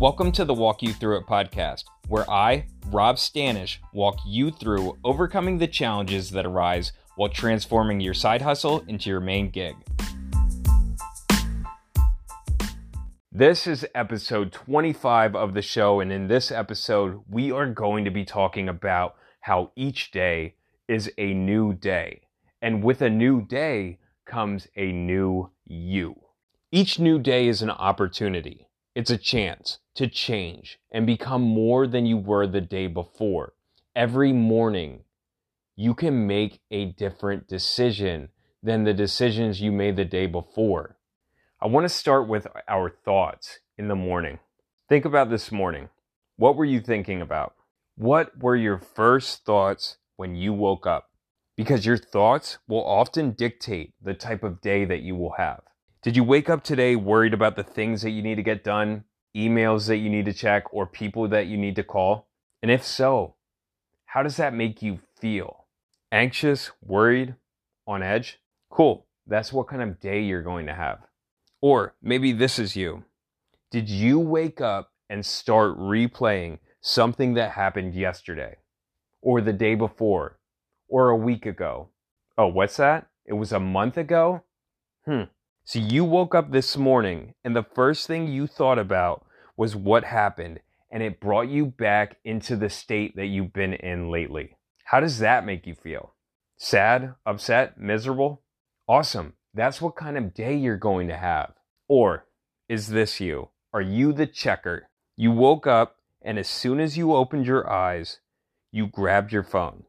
Welcome to the Walk You Through It podcast, where I, Rob Stanish, walk you through overcoming the challenges that arise while transforming your side hustle into your main gig. This is episode 25 of the show, and in this episode, we are going to be talking about how each day is a new day. And with a new day comes a new you. Each new day is an opportunity. It's a chance to change and become more than you were the day before. Every morning, you can make a different decision than the decisions you made the day before. I want to start with our thoughts in the morning. Think about this morning. What were you thinking about? What were your first thoughts when you woke up? Because your thoughts will often dictate the type of day that you will have. Did you wake up today worried about the things that you need to get done, emails that you need to check, or people that you need to call? And if so, how does that make you feel? Anxious, worried, on edge? Cool. That's what kind of day you're going to have. Or maybe this is you. Did you wake up and start replaying something that happened yesterday, or the day before, or a week ago? Oh, what's that? It was a month ago? Hmm. So you woke up this morning and the first thing you thought about was what happened and it brought you back into the state that you've been in lately. How does that make you feel? Sad, upset, miserable? Awesome. That's what kind of day you're going to have. Or is this you? Are you the checker? You woke up and as soon as you opened your eyes, you grabbed your phone.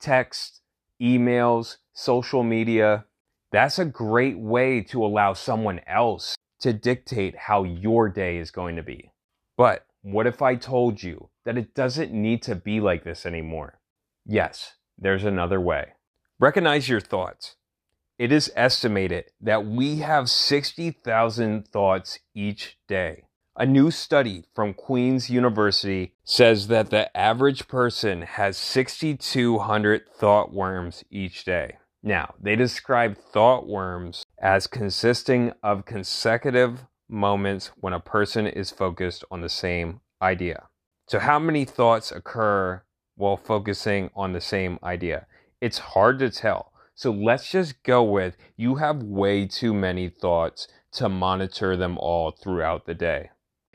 Text, emails, social media, that's a great way to allow someone else to dictate how your day is going to be. But what if I told you that it doesn't need to be like this anymore? Yes, there's another way. Recognize your thoughts. It is estimated that we have 60,000 thoughts each day. A new study from Queen's University says that the average person has 6,200 thought worms each day. Now, they describe thought worms as consisting of consecutive moments when a person is focused on the same idea. So, how many thoughts occur while focusing on the same idea? It's hard to tell. So, let's just go with you have way too many thoughts to monitor them all throughout the day.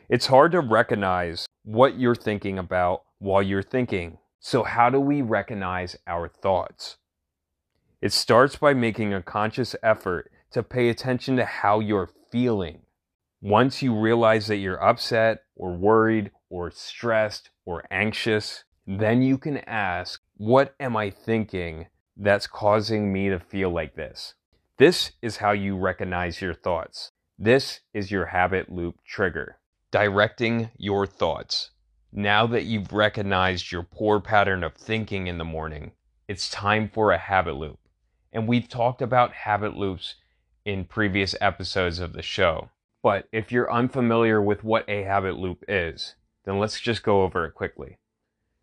It's hard to recognize what you're thinking about while you're thinking. So, how do we recognize our thoughts? It starts by making a conscious effort to pay attention to how you're feeling. Once you realize that you're upset or worried or stressed or anxious, then you can ask, What am I thinking that's causing me to feel like this? This is how you recognize your thoughts. This is your habit loop trigger. Directing your thoughts. Now that you've recognized your poor pattern of thinking in the morning, it's time for a habit loop. And we've talked about habit loops in previous episodes of the show. But if you're unfamiliar with what a habit loop is, then let's just go over it quickly.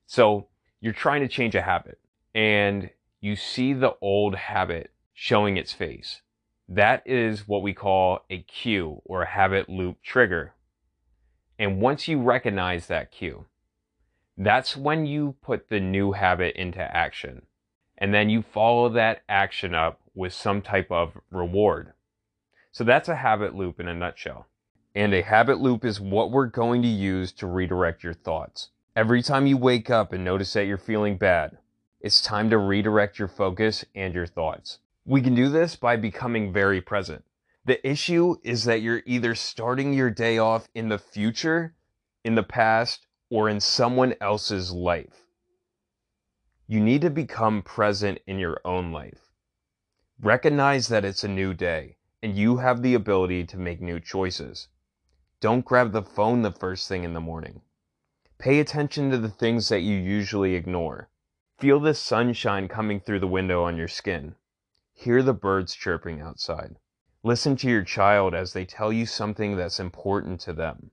So you're trying to change a habit and you see the old habit showing its face. That is what we call a cue or a habit loop trigger. And once you recognize that cue, that's when you put the new habit into action and then you follow that action up with some type of reward. So that's a habit loop in a nutshell. And a habit loop is what we're going to use to redirect your thoughts. Every time you wake up and notice that you're feeling bad, it's time to redirect your focus and your thoughts. We can do this by becoming very present. The issue is that you're either starting your day off in the future, in the past, or in someone else's life. You need to become present in your own life. Recognize that it's a new day and you have the ability to make new choices. Don't grab the phone the first thing in the morning. Pay attention to the things that you usually ignore. Feel the sunshine coming through the window on your skin. Hear the birds chirping outside. Listen to your child as they tell you something that's important to them.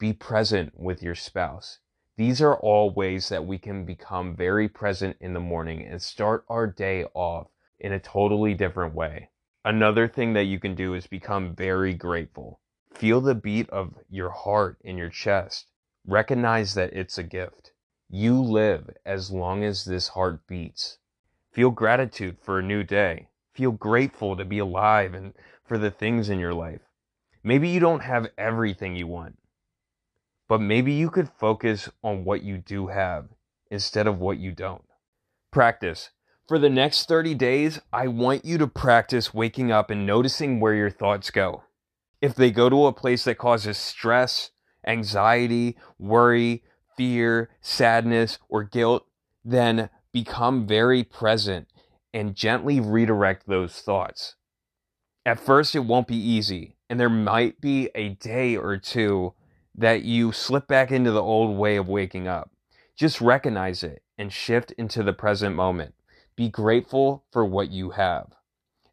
Be present with your spouse. These are all ways that we can become very present in the morning and start our day off in a totally different way. Another thing that you can do is become very grateful. Feel the beat of your heart in your chest. Recognize that it's a gift. You live as long as this heart beats. Feel gratitude for a new day. Feel grateful to be alive and for the things in your life. Maybe you don't have everything you want, but maybe you could focus on what you do have instead of what you don't. Practice. For the next 30 days, I want you to practice waking up and noticing where your thoughts go. If they go to a place that causes stress, anxiety, worry, fear, sadness, or guilt, then become very present and gently redirect those thoughts. At first, it won't be easy, and there might be a day or two that you slip back into the old way of waking up. Just recognize it and shift into the present moment. Be grateful for what you have.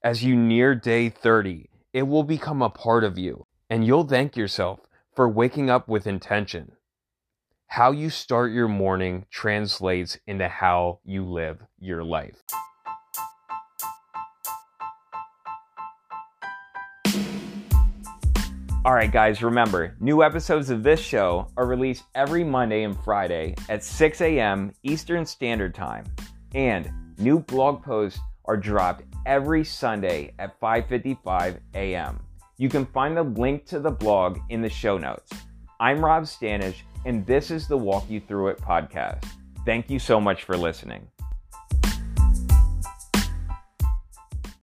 As you near day 30, it will become a part of you, and you'll thank yourself for waking up with intention. How you start your morning translates into how you live your life. All right, guys, remember new episodes of this show are released every Monday and Friday at 6 a.m. Eastern Standard Time, and new blog posts are dropped every Sunday at 5:55 a.m. You can find the link to the blog in the show notes. I'm Rob Stanish, and this is the Walk You Through It podcast. Thank you so much for listening.